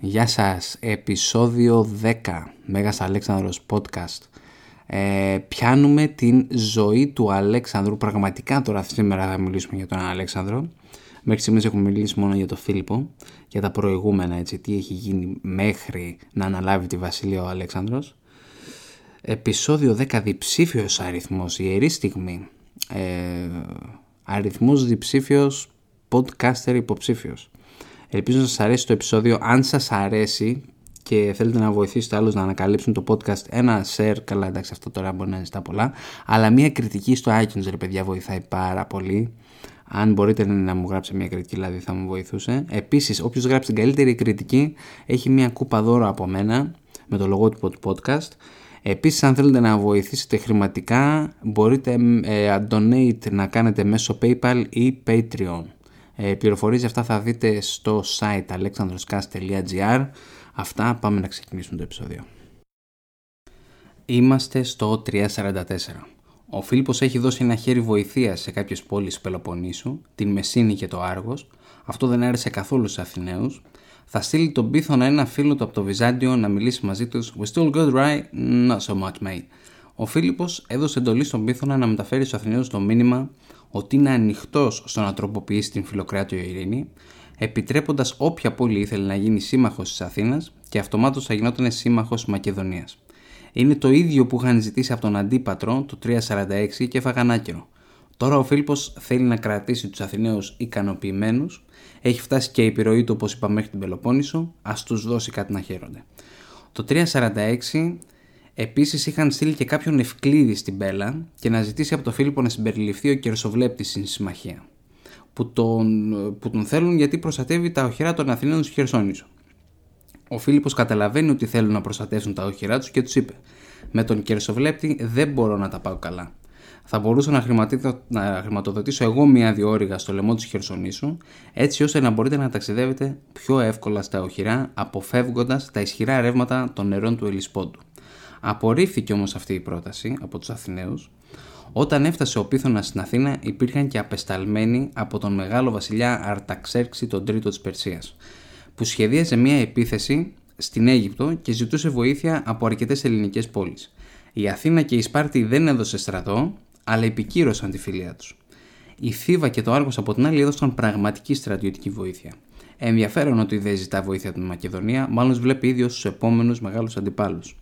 Γεια σας, επεισόδιο 10, Μέγας Αλέξανδρος Podcast. Ε, πιάνουμε την ζωή του Αλέξανδρου, πραγματικά τώρα σήμερα θα μιλήσουμε για τον Αλέξανδρο. Μέχρι στιγμής έχουμε μιλήσει μόνο για τον Φίλιππο, για τα προηγούμενα, έτσι, τι έχει γίνει μέχρι να αναλάβει τη βασιλεία ο Αλέξανδρος. Επεισόδιο 10, διψήφιος αριθμός, ιερή στιγμή. Ε, αριθμός διψήφιος, podcaster υποψήφιος. Ελπίζω να σας αρέσει το επεισόδιο. Αν σας αρέσει και θέλετε να βοηθήσετε άλλους να ανακαλύψουν το podcast, ένα share, καλά εντάξει αυτό τώρα μπορεί να ζητά πολλά, αλλά μια κριτική στο iTunes ρε παιδιά βοηθάει πάρα πολύ. Αν μπορείτε να μου γράψετε μια κριτική δηλαδή θα μου βοηθούσε. Επίσης όποιος γράψει την καλύτερη κριτική έχει μια κούπα δώρο από μένα με το λογότυπο του podcast. Επίσης αν θέλετε να βοηθήσετε χρηματικά μπορείτε ε, donate να κάνετε μέσω PayPal ή Patreon. Ε, πληροφορίες αυτά θα δείτε στο site alexandroscast.gr Αυτά πάμε να ξεκινήσουμε το επεισόδιο. Είμαστε στο 344. Ο Φίλιππος έχει δώσει ένα χέρι βοηθείας σε κάποιες πόλεις Πελοποννήσου, την Μεσίνη και το Άργος. Αυτό δεν άρεσε καθόλου στους Αθηναίους. Θα στείλει τον πίθωνα ένα φίλο του από το Βυζάντιο να μιλήσει μαζί τους «We still good, right? Not so much, mate». Ο Φίλιππος έδωσε εντολή στον πίθωνα να μεταφέρει στους Αθηναίους το μήνυμα ότι είναι ανοιχτός στο να τροποποιήσει την φιλοκράτιο ειρήνη, επιτρέποντας όποια πόλη ήθελε να γίνει σύμμαχος της Αθήνας και αυτομάτως θα γινόταν σύμμαχος Μακεδονίας. Είναι το ίδιο που είχαν ζητήσει από τον Αντίπατρο το 346 και έφαγαν άκυρο. Τώρα ο Φίλιππος θέλει να κρατήσει τους Αθηναίους ικανοποιημένους, έχει φτάσει και η επιρροή του όπως είπα μέχρι την Πελοπόννησο, ας τους δώσει κάτι να χαίρονται. Το 346 Επίσης είχαν στείλει και κάποιον Ευκλήδη στην Πέλα και να ζητήσει από τον Φίλιππο να συμπεριληφθεί ο Κερσοβλέπτης στην συμμαχία. Που τον, που τον θέλουν γιατί προστατεύει τα οχυρά των Αθηναίων του Χερσόνησο. Ο Φίλιππος καταλαβαίνει ότι θέλουν να προστατεύσουν τα οχυρά τους και τους είπε: Με τον Κερσοβλέπτη δεν μπορώ να τα πάω καλά. Θα μπορούσα να, να χρηματοδοτήσω εγώ μία διόρυγα στο λαιμό του Χερσονήσου, έτσι ώστε να μπορείτε να ταξιδεύετε πιο εύκολα στα οχυρά, αποφεύγοντας τα ισχυρά ρεύματα των νερών του Ελισπόντου. Απορρίφθηκε όμως αυτή η πρόταση από τους Αθηναίους. Όταν έφτασε ο Πίθωνας στην Αθήνα υπήρχαν και απεσταλμένοι από τον μεγάλο βασιλιά Αρταξέρξη τον τρίτο της Περσίας που σχεδίαζε μια επίθεση στην Αίγυπτο και ζητούσε βοήθεια από αρκετές ελληνικές πόλεις. Η Αθήνα και η Σπάρτη δεν έδωσε στρατό αλλά επικύρωσαν τη φιλία τους. Η Θήβα και το Άργος από την άλλη έδωσαν πραγματική στρατιωτική βοήθεια. Ενδιαφέρον ότι δεν ζητά βοήθεια από την Μακεδονία, μάλλον βλέπει ίδιο στου επόμενους μεγάλους αντιπάλους.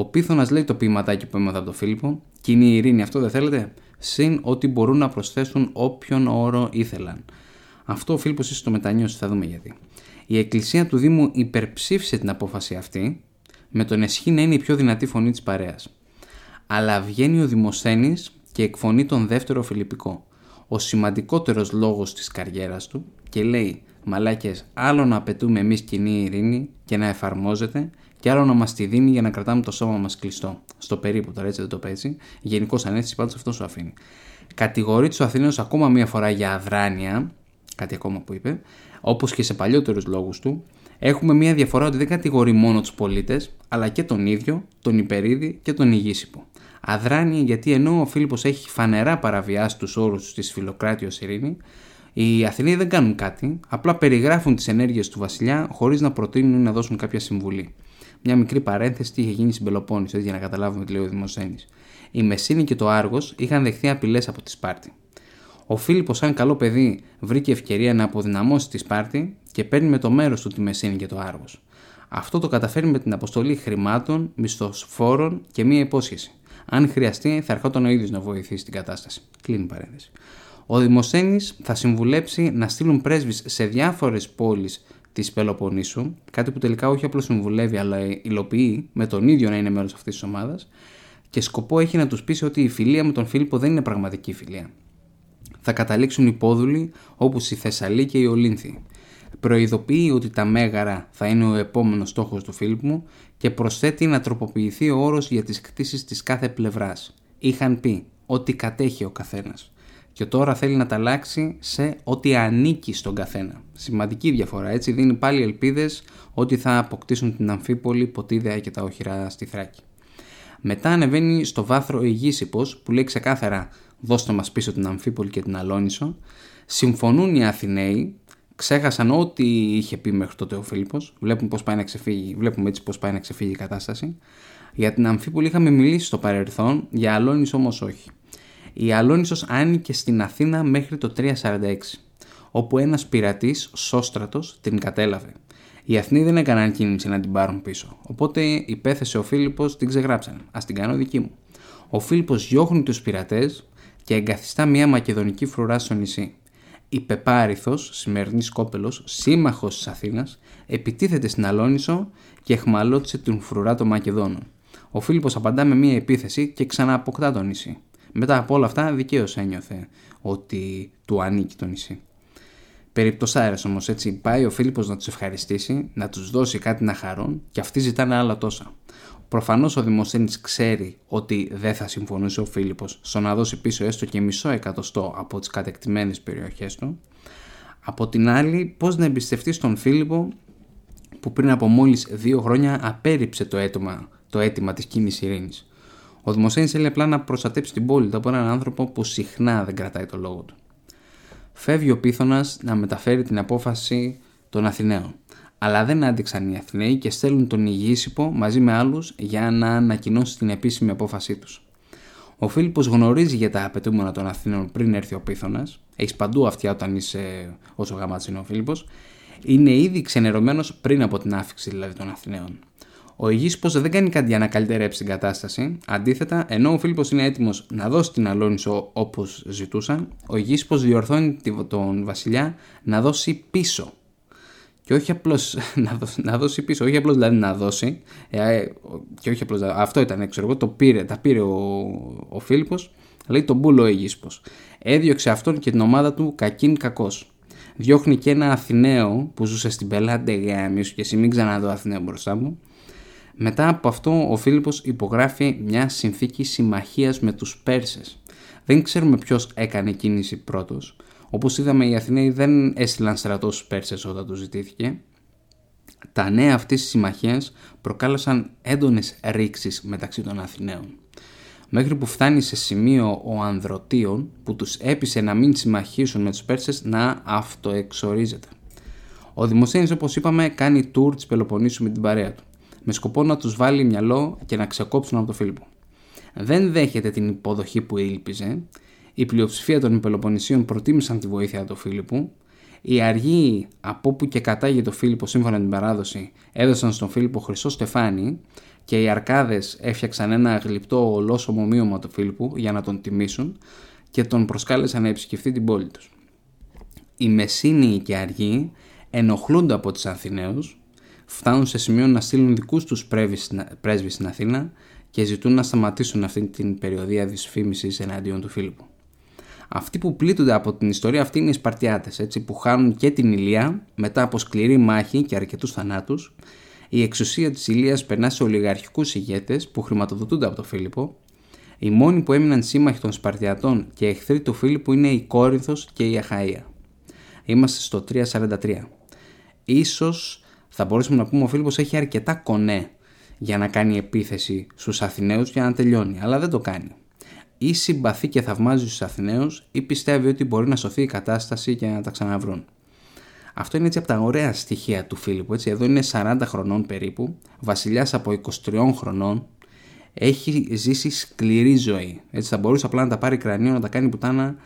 Ο πίθωνας λέει το ποιηματάκι που έμαθα από τον Φίλιππο, κοινή ειρήνη, αυτό δεν θέλετε, συν ότι μπορούν να προσθέσουν όποιον όρο ήθελαν. Αυτό ο Φίλιππος ίσως το μετανιώσει, θα δούμε γιατί. Η Εκκλησία του Δήμου υπερψήφισε την απόφαση αυτή, με τον Εσχή να είναι η πιο δυνατή φωνή της παρέας. Αλλά βγαίνει ο Δημοσθένης και εκφωνεί τον δεύτερο Φιλιππικό, ο σημαντικότερος λόγος της καριέρας του, και λέει: Μαλάκες, άλλο να απαιτούμε εμείς κοινή ειρήνη και να εφαρμόζεται, και άλλο να μας τη δίνει για να κρατάμε το σώμα μας κλειστό. Στο περίπου τώρα έτσι δεν το παίζει. Γενικός ανέστηση πάντως αυτός σου αφήνει. Κατηγορεί τους Αθηναίους ακόμα μία φορά για αδράνεια, κάτι ακόμα που είπε, όπως και σε παλιότερους λόγους του. Έχουμε μία διαφορά ότι δεν κατηγορεί μόνο τους πολίτες, αλλά και τον ίδιο, τον υπερίδη και τον ηγήσυπο. Αδράνεια γιατί ενώ ο Φίλιππος έχει φανερά παραβιάσει τους όρους της Φιλοκράτιο Ειρήνη, οι Αθηναίοι δεν κάνουν κάτι, απλά περιγράφουν τις ενέργειες του βασιλιά χωρίς να προτείνουν να δώσουν κάποια συμβουλή. Μια μικρή παρένθεση τι είχε γίνει στην Πελοπόννησο, για να καταλάβουμε τι λέει ο Δημοσένη. Η Μεσίνη και το Άργος είχαν δεχθεί απειλές από τη Σπάρτη. Ο Φίλιππος, σαν καλό παιδί, βρήκε ευκαιρία να αποδυναμώσει τη Σπάρτη και παίρνει με το μέρος του τη Μεσίνη και το Άργος. Αυτό το καταφέρει με την αποστολή χρημάτων, μισθοφόρων και μία υπόσχεση. Αν χρειαστεί, θα ερχόταν ο ίδιος να βοηθήσει την κατάσταση. Κλείνει η παρένθεση. Ο Δημοσένη θα συμβουλέψει να στείλουν πρέσβεις σε διάφορες πόλεις της Πελοποννήσου, κάτι που τελικά όχι απλώς συμβουλεύει αλλά υλοποιεί με τον ίδιο να είναι μέρο αυτής της ομάδας και σκοπό έχει να τους πείσει ότι η φιλία με τον Φίλιππο δεν είναι πραγματική φιλία. Θα καταλήξουν υπόδουλοι όπως η Θεσσαλή και η Ολύνθη. Προειδοποιεί ότι τα μέγαρα θα είναι ο επόμενος στόχος του Φίλιππου και προσθέτει να τροποποιηθεί ο όρος για τις κτίσεις της κάθε πλευράς. Είχαν πει ότι κατέχει ο καθένας και τώρα θέλει να τα αλλάξει σε ό,τι ανήκει στον καθένα. Σημαντική διαφορά, έτσι δίνει πάλι ελπίδες ότι θα αποκτήσουν την Αμφίπολη, Ποτίδια και τα οχυρά στη Θράκη. Μετά ανεβαίνει στο βάθρο Αιγίσυπος που λέει ξεκάθαρα δώστε μας πίσω την Αμφίπολη και την Αλόνισο. Συμφωνούν οι Αθηναίοι, ξέχασαν ό,τι είχε πει μέχρι τότε ο Φίλιππος. Βλέπουμε, πώς πάει να ξεφύγει, βλέπουμε έτσι πώς πάει να ξεφύγει η κατάσταση. Για την Αμφίπολη είχαμε μιλήσει στο παρελθόν, για Αλόνισο όμως όχι. Η Αλόνισος άνοικε στην Αθήνα μέχρι το 346, όπου ένας πειρατής, Σόστρατος, την κατέλαβε. Οι Αθηνοί δεν έκαναν κίνηση να την πάρουν πίσω, οπότε υπέθεσε ο Φίλιππος την ξεγράψαν. Ας την κάνω δική μου. Ο Φίλιππος διώχνει τους πειρατές και εγκαθιστά μια μακεδονική φρουρά στο νησί. Η Πεπάριθος, σημερινής Σκόπελος, σύμμαχος της Αθήνας, επιτίθεται στην Αλόνισο και εχμαλώτησε την φρουρά των Μακεδόνων. Ο Φίλιππος απαντά με μια επίθεση και ξανααποκτά το νησί. Μετά από όλα αυτά δικαίως ένιωθε ότι του ανήκει το νησί. Περιπτωσάρες όμως έτσι πάει ο Φίλιππος να τους ευχαριστήσει, να τους δώσει κάτι να χαρούν και αυτοί ζητάνε άλλα τόσα. Προφανώς ο Δημοσθένης ξέρει ότι δεν θα συμφωνούσε ο Φίλιππος στο να δώσει πίσω έστω και μισό εκατοστό από τις κατεκτημένες περιοχές του. Από την άλλη, πώς να εμπιστευτεί στον Φίλιππο που πριν από μόλις δύο χρόνια απέρριψε το αίτημα, το αίτημα της κίνησης ειρήνης. Ο Δημοσθένης θέλει απλά να προστατέψει την πόλη του από έναν άνθρωπο που συχνά δεν κρατάει το λόγο του. Φεύγει ο Πύθωνας να μεταφέρει την απόφαση των Αθηναίων αλλά δεν άντεξαν οι Αθηναίοι και στέλνουν τον Ηγήσιππο μαζί με άλλους για να ανακοινώσει την επίσημη απόφασή τους. Ο Φίλιππος γνωρίζει για τα απαιτούμενα των Αθηναίων πριν έρθει ο Πύθωνας, έχεις παντού αυτιά όταν είσαι όσο γαμάτος είναι ο Φίλιππος, είναι ήδη ξενερωμένος πριν από την άφηξη δηλαδή των Αθηναίων. Ο Ιγήσυπος δεν κάνει κάτι για να καλυτερέψει την κατάσταση. Αντίθετα, ενώ ο Φίλιππος είναι έτοιμος να δώσει την Αλόνισο όπως ζητούσαν, ο Ιγήσυπος διορθώνει τον βασιλιά να δώσει πίσω και όχι απλώς να, δώσει, να δώσει πίσω, όχι απλώς δηλαδή να δώσει, ε, και όχι απλώς, αυτό ήταν, ξέρω εγώ, το πήρε, τα πήρε ο, ο Φίλιππος, λέει τον Μπούλο Αίγυσπος. Έδιωξε αυτόν και την ομάδα του κακήν κακός. Διώχνει και ένα Αθηναίο που ζούσε στην πελάτε γάμι και εσύ μην ξαναδώ Αθηναίο μπροστά μου. Μετά από αυτό ο Φίλιππος υπογράφει μια συνθήκη συμμαχίας με τους Πέρσες. Δεν ξέρουμε ποιος έκανε κίνηση πρώτος. Όπως είδαμε οι Αθηναίοι δεν έστειλαν στρατό στους Πέρσες όταν του ζητήθηκε. Τα νέα αυτής της συμμαχίας προκάλεσαν έντονες ρήξεις μεταξύ των Αθηναίων. Μέχρι που φτάνει σε σημείο ο Ανδρωτίων που τους έπεισε να μην συμμαχίσουν με τους Πέρσες να αυτοεξορίζεται. Ο Δημοσθένης όπως είπαμε κάνει τουρ της Πελοποννήσου με την παρέα του με σκοπό να τους βάλει μυαλό και να ξεκόψουν από το Φίλιππο. Δεν δέχεται την υποδοχή που ήλπιζε η πλειοψηφία των Πελοποννησίων προτίμησαν τη βοήθεια του Φίλιππου. Οι αργοί από όπου και κατάγει το Φίλιππο σύμφωνα με την παράδοση έδωσαν στον Φίλιππο χρυσό στεφάνι και οι Αρκάδες έφτιαξαν ένα γλυπτό ολόσωμο μείωμα του Φίλιππου για να τον τιμήσουν και τον προσκάλεσαν να επισκεφθεί την πόλη τους. Οι Μεσίνοι και οι Αργοί ενοχλούνται από τους Αθηναίους, φτάνουν σε σημείο να στείλουν δικούς τους πρέσβεις στην Αθήνα και ζητούν να σταματήσουν αυτή την περιοδία δυσφήμισης εναντίον του Φίλιππου. Αυτοί που πλήττονται από την ιστορία αυτή είναι οι Σπαρτιάτες, έτσι, που χάνουν και την Ηλία μετά από σκληρή μάχη και αρκετούς θανάτους. Η εξουσία της Ηλίας περνά σε ολιγαρχικούς ηγέτες που χρηματοδοτούνται από τον Φίλιππο. Οι μόνοι που έμειναν σύμμαχοι των Σπαρτιατών και εχθροί του Φίλιππου είναι η Κόρινθος και η Αχαΐα. Είμαστε στο 343. Ίσως θα μπορούσαμε να πούμε ο Φίλιππος έχει αρκετά κονέ για να κάνει επίθεση στους Αθηναίους για να τελειώνει, αλλά δεν το κάνει ή συμπαθεί και θαυμάζει τους Αθηναίους ή πιστεύει ότι μπορεί να σωθεί η κατάσταση και να τα ξαναβρούν. Αυτό είναι έτσι από τα ωραία στοιχεία του Φίλιππου. Έτσι. Εδώ είναι 40 χρονών περίπου, βασιλιάς από 23 χρονών, έχει ζήσει σκληρή ζωή. Έτσι θα μπορούσε απλά να τα πάρει κρανίο, να τα κάνει πουτάνα,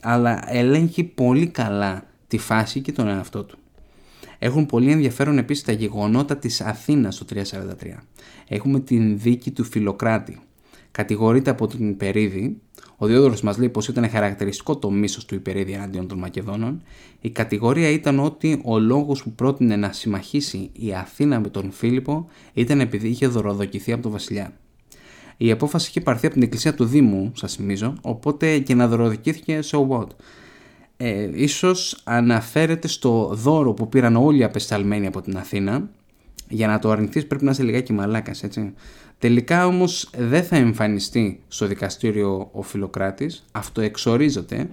αλλά ελέγχει πολύ καλά τη φάση και τον εαυτό του. Έχουν πολύ ενδιαφέρον επίσης τα γεγονότα της Αθήνας το 343. Έχουμε την δίκη του Φιλοκράτη, κατηγορείται από την Υπερίδη. Ο Διόδωρος μας λέει πως ήταν χαρακτηριστικό το μίσος του Υπερίδη εναντίον των Μακεδόνων. Η κατηγορία ήταν ότι ο λόγος που πρότεινε να συμμαχίσει η Αθήνα με τον Φίλιππο ήταν επειδή είχε δωροδοκηθεί από τον βασιλιά. Η απόφαση είχε πάρθει από την εκκλησία του Δήμου, σας θυμίζω, οπότε και να δωροδοκήθηκε so what; Ε, ίσως αναφέρεται στο δώρο που πήραν όλοι οι απεσταλμένοι από την Αθήνα. Για να το αρνηθείς πρέπει να είσαι λιγάκι μαλάκας, έτσι. Τελικά όμως δεν θα εμφανιστεί στο δικαστήριο ο Φιλοκράτης, αυτό εξορίζεται,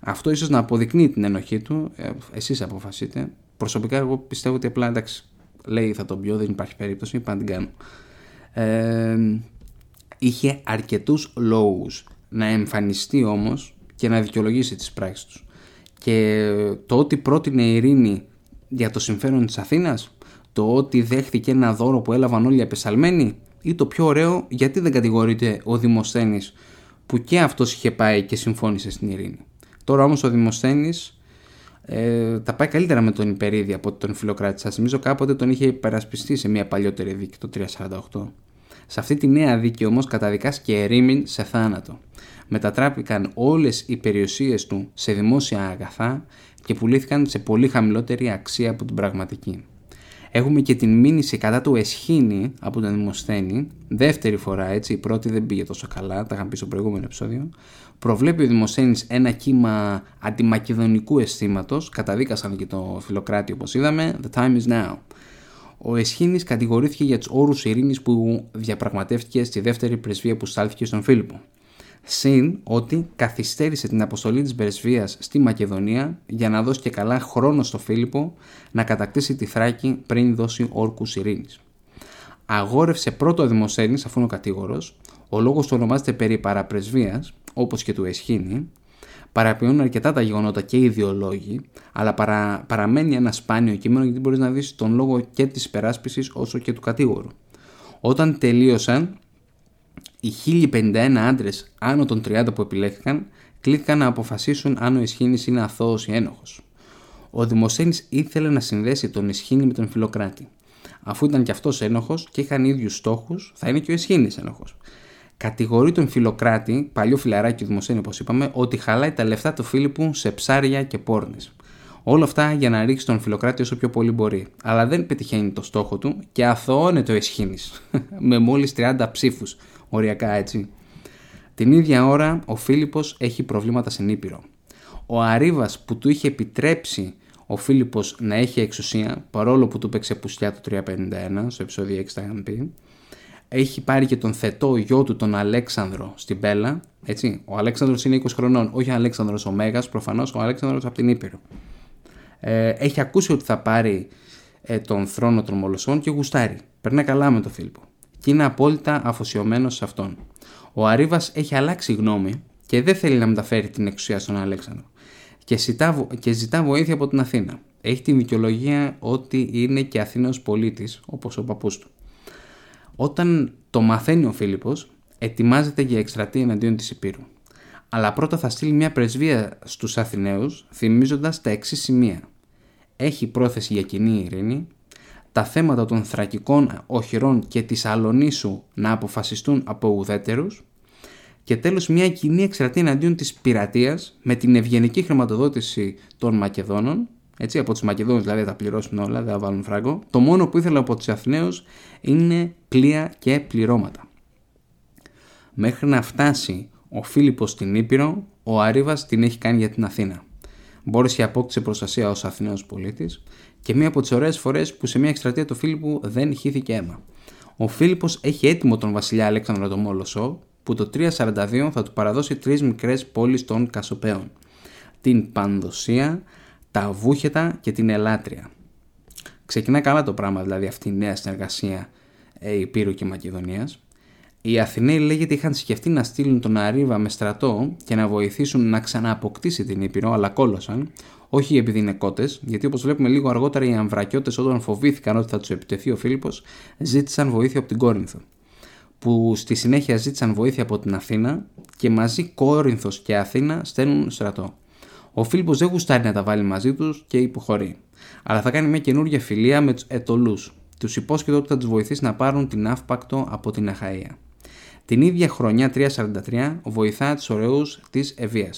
αυτό ίσως να αποδεικνύει την ενοχή του, ε, εσείς αποφασίτε. Προσωπικά εγώ πιστεύω ότι απλά εντάξει, λέει θα τον πιω, δεν υπάρχει περίπτωση, πάντα την κάνω. Ε, είχε αρκετούς λόγους να εμφανιστεί όμως και να δικαιολογήσει τις πράξεις τους. Και το ότι πρότεινε η ειρήνη για το συμφέρον της Αθήνας, το ότι δέχθηκε ένα δώρο που έλαβαν όλοι οι απεσαλμένοι ή το πιο ωραίο γιατί δεν κατηγορείται ο Δημοσθένης που και αυτός είχε πάει και συμφώνησε στην ειρήνη. Τώρα όμως ο Δημοσθένης ε, τα πάει καλύτερα με τον Υπερίδη από τον Φιλοκράτη. Σας θυμίζω κάποτε τον είχε υπερασπιστεί σε μια παλιότερη δίκη το 348. Σε αυτή τη νέα δίκη όμως καταδικάστηκε ερήμην σε θάνατο. Μετατράπηκαν όλες οι περιουσίες του σε δημόσια αγαθά και πουλήθηκαν σε πολύ χαμηλότερη αξία από την πραγματική. Έχουμε και την μήνυση κατά του Εσχήνη από τον Δημοσθένη, δεύτερη φορά έτσι, η πρώτη δεν πήγε τόσο καλά, τα είχαμε πει στο προηγούμενο επεισόδιο. Προβλέπει ο Δημοσθένης ένα κύμα αντιμακεδονικού αισθήματος, καταδίκασαν και το φιλοκράτη όπως είδαμε, The time is now. Ο Εσχήνης κατηγορήθηκε για τους όρους ειρήνης που διαπραγματεύτηκε στη δεύτερη πρεσβεία που στάλθηκε στον Φίλιππο. Συν ότι καθυστέρησε την αποστολή της Πρεσβείας στη Μακεδονία για να δώσει και καλά χρόνο στο Φίλιππο να κατακτήσει τη Θράκη πριν δώσει όρκους ειρήνης. Αγόρευσε πρώτο ο Δημοσθένης αφού είναι ο κατήγορος, ο λόγος του ονομάζεται περί παραπρεσβείας, όπως και του Εσχήνη, παραποιούν αρκετά τα γεγονότα και οι ιδεολόγοι, αλλά παρα, παραμένει ένα σπάνιο κείμενο γιατί μπορείς να δεις τον λόγο και της υπεράσπισης όσο και του κατήγορου. Όταν τελείωσαν, οι 1051 άντρες άνω των 30 που επιλέχθηκαν κλήθηκαν να αποφασίσουν αν ο Ισχύνη είναι αθώος ή ένοχος. Ο Δημοσθένης ήθελε να συνδέσει τον Ισχύνη με τον Φιλοκράτη. Αφού ήταν κι αυτός ένοχος και είχαν ίδιους στόχους, θα είναι και ο Ισχύνη ένοχος. Κατηγορεί τον Φιλοκράτη, παλιό φιλαράκι του Δημοσθένη όπως είπαμε, ότι χαλάει τα λεφτά του Φίλιππου σε ψάρια και πόρνες. Όλα αυτά για να ρίξει τον Φιλοκράτη όσο πιο πολύ μπορεί. Αλλά δεν πετυχαίνει το στόχο του και αθωώνεται ο Ισχύνη με μόλις 30 ψήφους οριακά έτσι. Την ίδια ώρα ο Φίλιππος έχει προβλήματα στην Ήπειρο. Ο Αρίβας που του είχε επιτρέψει ο Φίλιππος να έχει εξουσία, παρόλο που του παίξε πουστιά το 351, στο επεισόδιο 6 τα είχαμε πει, έχει πάρει και τον θετό γιο του τον Αλέξανδρο στην Πέλα. Έτσι. Ο Αλέξανδρος είναι 20 χρονών, όχι ο Αλέξανδρος ο Μέγας, προφανώς ο Αλέξανδρος από την Ήπειρο. Ε, έχει ακούσει ότι θα πάρει ε, τον θρόνο των Μολοσσών και γουστάρει. Περνάει καλά με τον Φίλιππο και είναι απόλυτα αφοσιωμένος σε αυτόν. Ο Αρίβας έχει αλλάξει γνώμη και δεν θέλει να μεταφέρει την εξουσία στον Αλέξανδρο και ζητά, και ζητά βοήθεια από την Αθήνα. Έχει την δικαιολογία ότι είναι και Αθήναος πολίτης όπως ο παππούς του. Όταν το μαθαίνει ο Φίλιππος, ετοιμάζεται για εκστρατεία εναντίον της Υπήρου. Αλλά πρώτα θα στείλει μια πρεσβεία στους Αθηναίους θυμίζοντας τα εξής σημεία. Έχει πρόθεση για κοινή ειρήνη, τα θέματα των θρακικών οχυρών και της Αλονίσου να αποφασιστούν από ουδέτερους και τέλος μια κοινή εξαρτή εναντίον της πειρατείας με την ευγενική χρηματοδότηση των Μακεδόνων έτσι, από τους Μακεδόνους δηλαδή θα πληρώσουν όλα, δεν θα βάλουν φράγκο. Το μόνο που ήθελα από τους Αθηναίους είναι πλοία και πληρώματα. Μέχρι να φτάσει ο Φίλιππος στην Ήπειρο, ο Αρίβας την έχει κάνει για την Αθήνα. Μπόρεσε και απόκτησε προστασία ως Αθηναίος πολίτης και μία από τις ωραίες φορές που σε μια εκστρατεία του Φίλιππου δεν χύθηκε αίμα. Ο Φίλιππος έχει έτοιμο τον βασιλιά Αλέξανδρο τον Μόλοσο, που το 342 θα του παραδώσει τρεις μικρές πόλεις των Κασοπαίων. Την Πανδοσία, τα Βούχετα και την Ελάτρια. Ξεκινά καλά το πράγμα δηλαδή αυτή η νέα συνεργασία ε, Υπήρου και Μακεδονίας. Οι Αθηναίοι λέγεται είχαν σκεφτεί να στείλουν τον Αρίβα με στρατό και να βοηθήσουν να ξανααποκτήσει την Ήπειρο, αλλά κόλωσαν, όχι επειδή είναι κότες, γιατί όπως βλέπουμε λίγο αργότερα οι Αμβρακιώτες όταν φοβήθηκαν ότι θα τους επιτεθεί ο Φίλιππος, ζήτησαν βοήθεια από την Κόρινθο. Που στη συνέχεια ζήτησαν βοήθεια από την Αθήνα και μαζί Κόρινθος και Αθήνα στέλνουν στρατό. Ο Φίλιππος δεν γουστάρει να τα βάλει μαζί τους και υποχωρεί. Αλλά θα κάνει μια καινούργια φιλία με τους Ετολού. Τους υπόσχεται ότι θα τους βοηθήσει να πάρουν την αύπακτο από την Αχαία. Την ίδια χρονιά 343 βοηθά τους ωραίους της Ευεία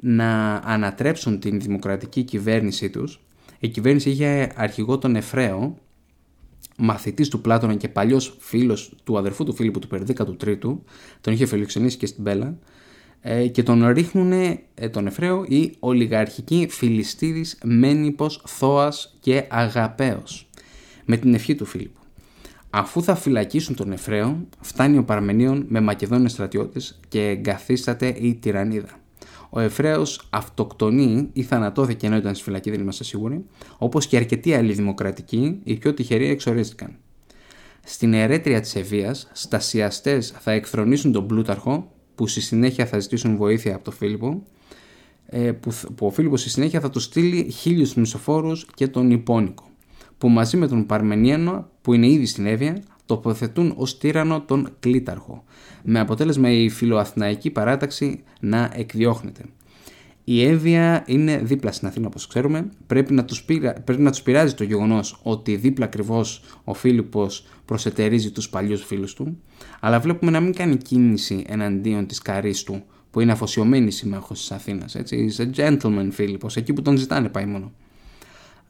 να ανατρέψουν την δημοκρατική κυβέρνησή τους. Η κυβέρνηση είχε αρχηγό τον Εφραίο, μαθητής του Πλάτωνα και παλιός φίλος του αδερφού του Φίλιππου του Περδίκατου Τρίτου, τον είχε φιλοξενήσει και στην Πέλα, ε, και τον ρίχνουν ε, τον Εφραίο οι ολιγαρχικοί Φιλιστίδης Μένιπος, Θώας και Αγαπέος με την ευχή του Φίλιππου. Αφού θα φυλακίσουν τον Εφραίο, φτάνει ο Παρμενίων με Μακεδόνες στρατιώτες και εγκαθίσταται η τυραννίδα. Ο Εφραίο αυτοκτονεί ή θανατώθηκε ενώ ήταν στη φυλακή, δεν είμαστε σίγουροι, όπως και αρκετοί άλλοι δημοκρατικοί, οι πιο τυχεροί εξορίστηκαν. Στην ερέτρια της Ευεία, στασιαστές θα εκθρονήσουν τον Πλούταρχο, που στη συνέχεια θα ζητήσουν βοήθεια από τον Φίλιππο, ε, που, που ο Φίλιππος στη συνέχεια θα του στείλει χίλιους μισοφόρους και τον Υπόνικο που μαζί με τον Παρμενίανο που είναι ήδη στην Εύβοια τοποθετούν ως τύρανο τον Κλήταρχο με αποτέλεσμα η φιλοαθηναϊκή παράταξη να εκδιώχνεται. Η Εύβοια είναι δίπλα στην Αθήνα όπως ξέρουμε. Πρέπει να τους, πειρα... πρέπει να τους πειράζει το γεγονός ότι δίπλα ακριβώς ο Φίλιππος προσετερίζει τους παλιούς φίλους του. Αλλά βλέπουμε να μην κάνει κίνηση εναντίον της καρής του που είναι αφοσιωμένη συμμάχος της Αθήνας. Έτσι. He's a gentleman Φίλιππος, εκεί που τον ζητάνε πάει μόνο.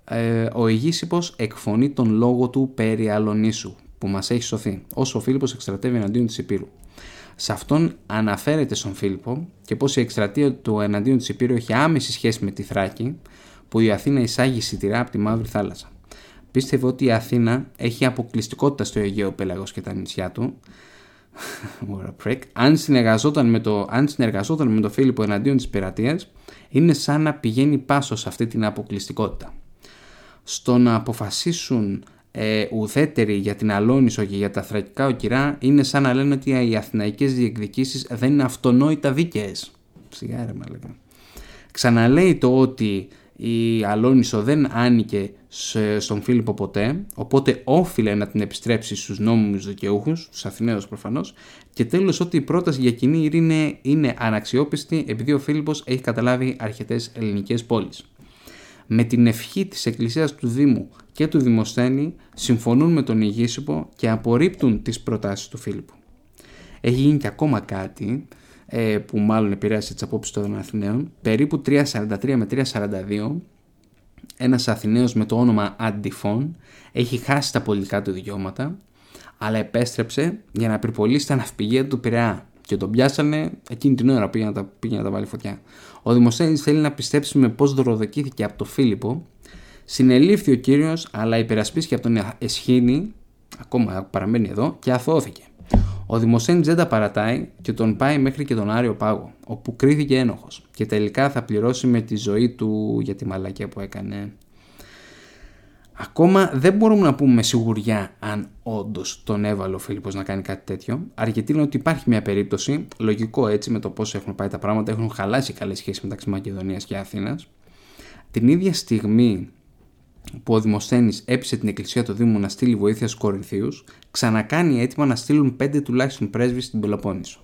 Ε, ο Αιγήσυπος εκφωνεί τον λόγο του περί Αλονίσου που μας έχει σωθεί όσο ο Φίλιππος εξτρατεύει εναντίον της Υπήρου. Σε αυτόν αναφέρεται στον Φίλιππο και πως η εκστρατεία του εναντίον της Υπήρου έχει άμεση σχέση με τη Θράκη που η Αθήνα εισάγει σιτηρά από τη Μαύρη Θάλασσα. Πίστευε ότι η Αθήνα έχει αποκλειστικότητα στο Αιγαίο Πέλαγος και τα νησιά του αν συνεργαζόταν με το, αν συνεργαζόταν με τον Φίλιππο εναντίον της πειρατείας είναι σαν να πηγαίνει πάσος σε αυτή την αποκλειστικότητα. Στο να αποφασίσουν ε, ουδέτεροι για την Αλόνισο και για τα θρακικά οκυρά είναι σαν να λένε ότι οι αθηναϊκές διεκδικήσεις δεν είναι αυτονόητα δίκαιες. Σιγά ρε Ξαναλέει το ότι η Αλόνισο δεν άνοικε στον Φίλιππο ποτέ, οπότε όφιλε να την επιστρέψει στους νόμιμους δικαιούχους, στους Αθηναίους προφανώς, και τέλος ότι η πρόταση για κοινή ειρήνη είναι αναξιόπιστη επειδή ο Φίλιππος έχει καταλάβει αρκετές ελληνικές πόλεις. Με την ευχή της Εκκλησίας του Δήμου και του Δημοσθένη συμφωνούν με τον Ιγήσυπο και απορρίπτουν τις προτάσεις του Φίλιππου. Έχει γίνει και ακόμα κάτι ε, που μάλλον επηρέασε τις απόψεις των Αθηναίων. Περίπου 343 με 342 ένας Αθηναίος με το όνομα Αντιφών έχει χάσει τα πολιτικά του δικαιώματα αλλά επέστρεψε για να πυρπολίσει τα ναυπηγεία του Πειραιά και τον πιάσανε εκείνη την ώρα πήγε να τα, πήγε να τα βάλει φωτιά. Ο Δημοσθένης θέλει να πιστέψει με πώς δωροδοκήθηκε από τον Φίλιππο Συνελήφθη ο κύριος αλλά υπερασπίστηκε από τον Εσχήνη ακόμα παραμένει εδώ και αθώθηκε. Ο Δημοσένης δεν τα παρατάει και τον πάει μέχρι και τον Άριο Πάγο, όπου κρίθηκε ένοχος και τελικά θα πληρώσει με τη ζωή του για τη μαλακία που έκανε. Ακόμα δεν μπορούμε να πούμε με σιγουριά αν όντως τον έβαλε ο Φίλιππος να κάνει κάτι τέτοιο. Αρκετή είναι ότι υπάρχει μια περίπτωση, λογικό έτσι με το πώς έχουν πάει τα πράγματα, έχουν χαλάσει καλές σχέσεις μεταξύ Μακεδονίας και Αθήνας. Την ίδια στιγμή που ο Δημοσθένης έπεισε την εκκλησία του Δήμου να στείλει βοήθεια στους Κορινθίους, ξανακάνει έτοιμα να στείλουν πέντε τουλάχιστον πρέσβεις στην Πελοπόννησο.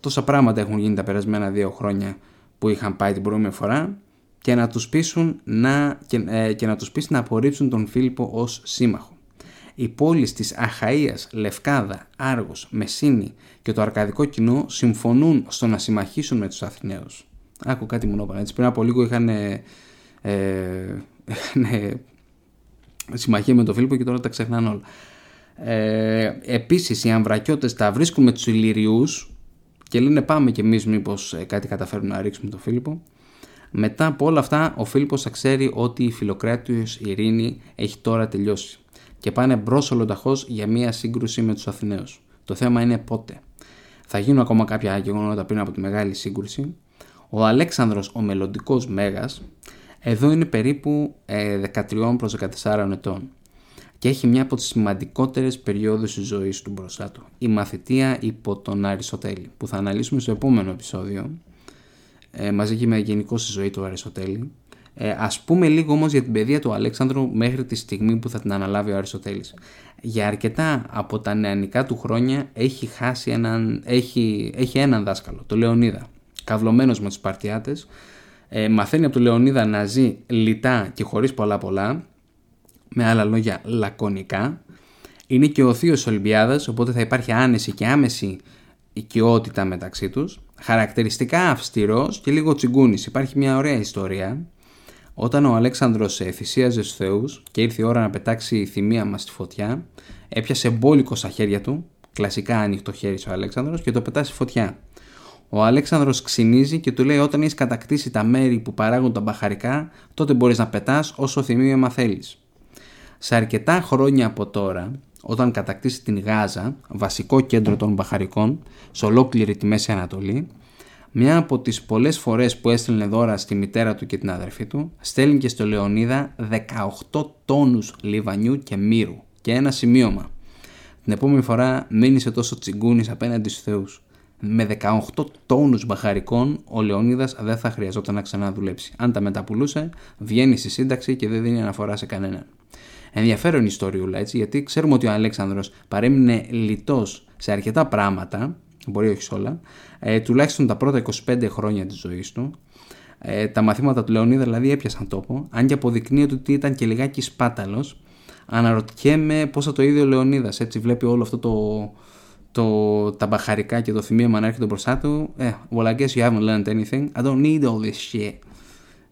Τόσα πράγματα έχουν γίνει τα περασμένα δύο χρόνια που είχαν πάει την προηγούμενη φορά και να τους πείσουν να, και, ε, και να τους πείσει να απορρίψουν τον Φίλιππο ως σύμμαχο. Οι πόλεις της Αχαΐας, Λευκάδα, Άργος, Μεσίνη και το αρκαδικό κοινό συμφωνούν στο να συμμαχίσουν με τους Αθηναίους. Άκου κάτι μονόπανα. Έτσι πριν από λίγο είχαν ε, ε, ναι, συμμαχία με τον Φίλιππο και τώρα τα ξεχνάνε όλα. Ε, επίσης οι Αμβρακιώτες τα βρίσκουν με τους Ηλυριούς και λένε πάμε κι εμείς μήπως ε, κάτι καταφέρουν να ρίξουμε τον Φίλιππο. Μετά από όλα αυτά ο Φίλιππος θα ξέρει ότι η φιλοκράτης ειρήνη έχει τώρα τελειώσει και πάνε μπρος ολοταχώς για μια σύγκρουση με τους Αθηναίους. Το θέμα είναι πότε. Θα γίνουν ακόμα κάποια γεγονότα πριν από τη μεγάλη σύγκρουση. Ο Αλέξανδρος ο μελλοντικός Μέγας εδώ είναι περίπου 13 ε, προς 14 ετών και έχει μια από τις σημαντικότερες περιόδους της ζωής του μπροστά του. Η μαθητεία υπό τον Αριστοτέλη που θα αναλύσουμε στο επόμενο επεισόδιο ε, μαζί και με γενικώ στη ζωή του Αριστοτέλη. Ε, ας πούμε λίγο όμως για την παιδεία του Αλέξανδρου μέχρι τη στιγμή που θα την αναλάβει ο Αριστοτέλης. Για αρκετά από τα νεανικά του χρόνια έχει, χάσει έναν, έχει, έχει έναν δάσκαλο, το Λεωνίδα, καυλωμένος με τους Σπαρτιάτες, ε, μαθαίνει από τον Λεωνίδα να ζει λιτά και χωρίς πολλά πολλά, με άλλα λόγια λακωνικά. Είναι και ο θείος Ολυμπιάδας, οπότε θα υπάρχει άνεση και άμεση οικειότητα μεταξύ τους. Χαρακτηριστικά αυστηρός και λίγο τσιγκούνης. Υπάρχει μια ωραία ιστορία. Όταν ο Αλέξανδρος θυσίαζε στους θεούς και ήρθε η ώρα να πετάξει η θυμία μας στη φωτιά, έπιασε μπόλικο στα χέρια του, κλασικά ανοιχτό χέρι ο Αλέξανδρος και το πετάσει στη φωτιά. Ο Αλέξανδρος ξυνίζει και του λέει όταν έχεις κατακτήσει τα μέρη που παράγουν τα μπαχαρικά, τότε μπορείς να πετάς όσο θυμίωμα θέλεις. Σε αρκετά χρόνια από τώρα, όταν κατακτήσει την Γάζα, βασικό κέντρο των μπαχαρικών, σε ολόκληρη τη Μέση Ανατολή, μια από τις πολλές φορές που έστειλε δώρα στη μητέρα του και την αδερφή του, στέλνει και στο Λεωνίδα 18 τόνους λιβανιού και μύρου και ένα σημείωμα. Την επόμενη φορά μείνει σε τόσο τσιγκούνης απέναντι στους θεούς. με 18 τόνους μπαχαρικών ο Λεωνίδας δεν θα χρειαζόταν να ξαναδουλέψει. Αν τα μεταπουλούσε, βγαίνει στη σύνταξη και δεν δίνει αναφορά σε κανέναν. Ενδιαφέρον ιστοριούλα έτσι, γιατί ξέρουμε ότι ο Αλέξανδρος παρέμεινε λιτός σε αρκετά πράγματα, μπορεί όχι σε όλα, ε, τουλάχιστον τα πρώτα 25 χρόνια της ζωής του. Ε, τα μαθήματα του Λεωνίδα δηλαδή έπιασαν τόπο, αν και αποδεικνύεται ότι ήταν και λιγάκι σπάταλος. Αναρωτιέμαι πώς θα το είδε ο Λεωνίδας, έτσι βλέπει όλο αυτό το, το, τα μπαχαρικά και το θυμίωμα να έρχεται μπροστά του. Ε, well, I guess you haven't learned anything. I don't need all this shit.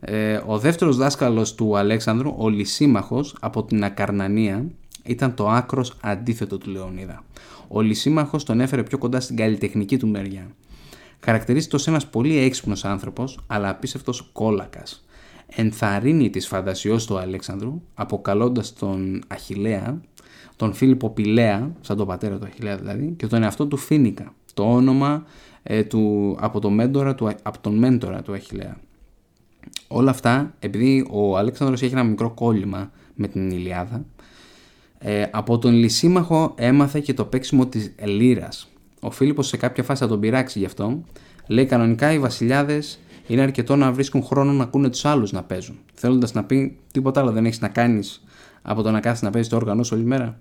Ε, ο δεύτερος δάσκαλος του Αλέξανδρου, ο Λυσίμαχος από την Ακαρνανία, ήταν το άκρος αντίθετο του Λεωνίδα. Ο Λυσίμαχος τον έφερε πιο κοντά στην καλλιτεχνική του μεριά. Χαρακτηρίζεται ως ένας πολύ έξυπνος άνθρωπος, αλλά απίστευτος κόλακας. Ενθαρρύνει τις φαντασιώσεις του Αλέξανδρου, αποκαλώντας τον Αχιλέα, τον Φίλιππο Πηλέα, σαν τον πατέρα του Αχιλέα δηλαδή, και τον εαυτό του Φίνικα, το όνομα ε, του, από, το μέντορα, του, από τον μέντορα του Αχιλέα. Όλα αυτά, επειδή ο Αλέξανδρος έχει ένα μικρό κόλλημα με την Ηλιάδα, ε, από τον Λυσίμαχο έμαθε και το παίξιμο της λύρας. Ο Φίλιππος σε κάποια φάση θα τον πειράξει γι' αυτό. Λέει κανονικά οι βασιλιάδες είναι αρκετό να βρίσκουν χρόνο να ακούνε τους άλλους να παίζουν. Θέλοντας να πει τίποτα άλλο δεν έχεις να κάνεις από το να κάθεσαι να παίζεις το όργανο όλη μέρα.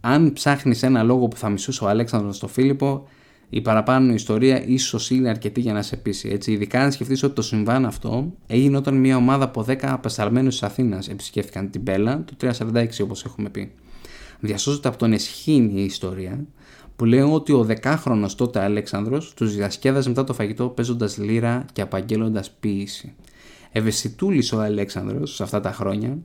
Αν ψάχνεις ένα λόγο που θα μισούσε ο Αλέξανδρος στο Φίλιππο, η παραπάνω ιστορία ίσως είναι αρκετή για να σε πείσει. Έτσι, ειδικά αν σκεφτείς ότι το συμβάν αυτό έγινε όταν μια ομάδα από 10 απεσταλμένους της Αθήνας επισκέφθηκαν την Πέλα το 346 όπως έχουμε πει. Διασώζεται από τον Εσχήνη η ιστορία που λέει ότι ο δεκάχρονος τότε Αλέξανδρος τους διασκέδαζε μετά το φαγητό παίζοντας λύρα και απαγγέλλοντας ποίηση. Ευαισθητούλησε ο Αλέξανδρος σε αυτά τα χρόνια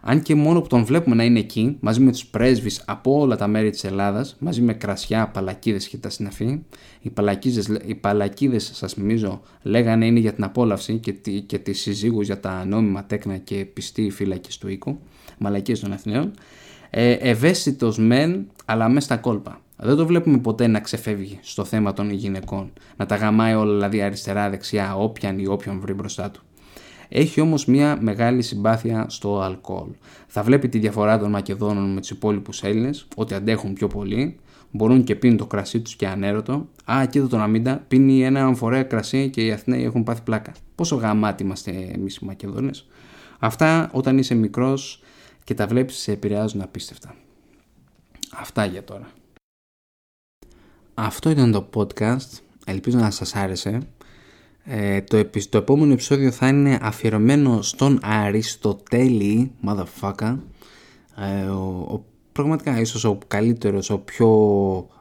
αν και μόνο που τον βλέπουμε να είναι εκεί, μαζί με τους πρέσβεις από όλα τα μέρη της Ελλάδας, μαζί με κρασιά, παλακίδες και τα συναφή, οι παλακίδε, οι παλακίδες σας θυμίζω, λέγανε είναι για την απόλαυση και, τη, και τις συζύγους για τα νόμιμα τέκνα και πιστή φύλακη του οίκου, μαλακίες των Αθηναίων, ε, ευαίσθητος μεν, αλλά μέσα στα κόλπα. Δεν το βλέπουμε ποτέ να ξεφεύγει στο θέμα των γυναικών, να τα γαμάει όλα δηλαδή αριστερά-δεξιά, όποιαν ή όποιον βρει μπροστά του. Έχει όμως μια μεγάλη συμπάθεια στο αλκοόλ. Θα βλέπει τη διαφορά των Μακεδόνων με τους υπόλοιπους Έλληνες, ότι αντέχουν πιο πολύ, μπορούν και πίνουν το κρασί τους και ανέρωτο. Α, κοίτα τον Αμίντα, πίνει ένα αμφορέα κρασί και οι Αθηναίοι έχουν πάθει πλάκα. Πόσο γαμάτι είμαστε εμείς οι Μακεδόνες. Αυτά όταν είσαι μικρός και τα βλέπεις σε επηρεάζουν απίστευτα. Αυτά για τώρα. Αυτό ήταν το podcast. Ελπίζω να σας άρεσε. Ε, το, το επόμενο επεισόδιο θα είναι αφιερωμένο στον Αριστοτέλη, motherfucker, ε, ο, ο, πραγματικά ίσως ο καλύτερος, ο πιο...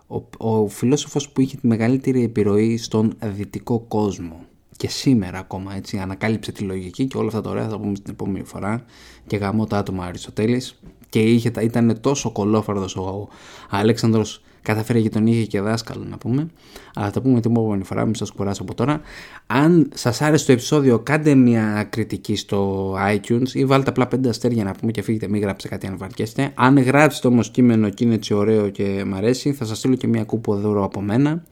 Ο, ο φιλόσοφος που είχε τη μεγαλύτερη επιρροή στον δυτικό κόσμο και σήμερα ακόμα έτσι ανακάλυψε τη λογική και όλα αυτά τα ωραία θα πούμε την επόμενη φορά και γαμώ τα άτομα Αριστοτέλης και είχε, ήταν τόσο κολόφαρδος ο Αλέξανδρος καταφέρει και τον είχε και δάσκαλο να πούμε. Αλλά θα τα πούμε την επόμενη φορά, μην σας κουράσω από τώρα. Αν σας άρεσε το επεισόδιο, κάντε μια κριτική στο iTunes ή βάλτε απλά 5 αστέρια να πούμε και φύγετε, μην γράψετε κάτι αν βαρκέστε. Αν γράψετε όμως κείμενο και είναι έτσι ωραίο και μ' αρέσει, θα σας στείλω και μια κούπο δώρο από μένα.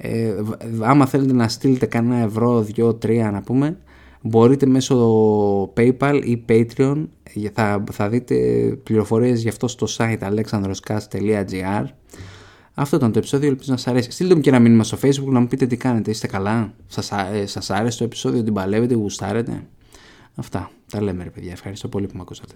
Ε, άμα θέλετε να στείλετε κανένα ευρώ, δυο, τρία να πούμε, μπορείτε μέσω PayPal ή Patreon θα, θα δείτε πληροφορίες γι' αυτό στο site alexandroscast.gr αυτό ήταν το επεισόδιο, ελπίζω να σας αρέσει. Στείλτε μου και ένα μήνυμα στο facebook να μου πείτε τι κάνετε, είστε καλά, σας, ε, σας άρεσε το επεισόδιο, την παλεύετε, γουστάρετε. Αυτά, τα λέμε ρε παιδιά, ευχαριστώ πολύ που με ακούσατε.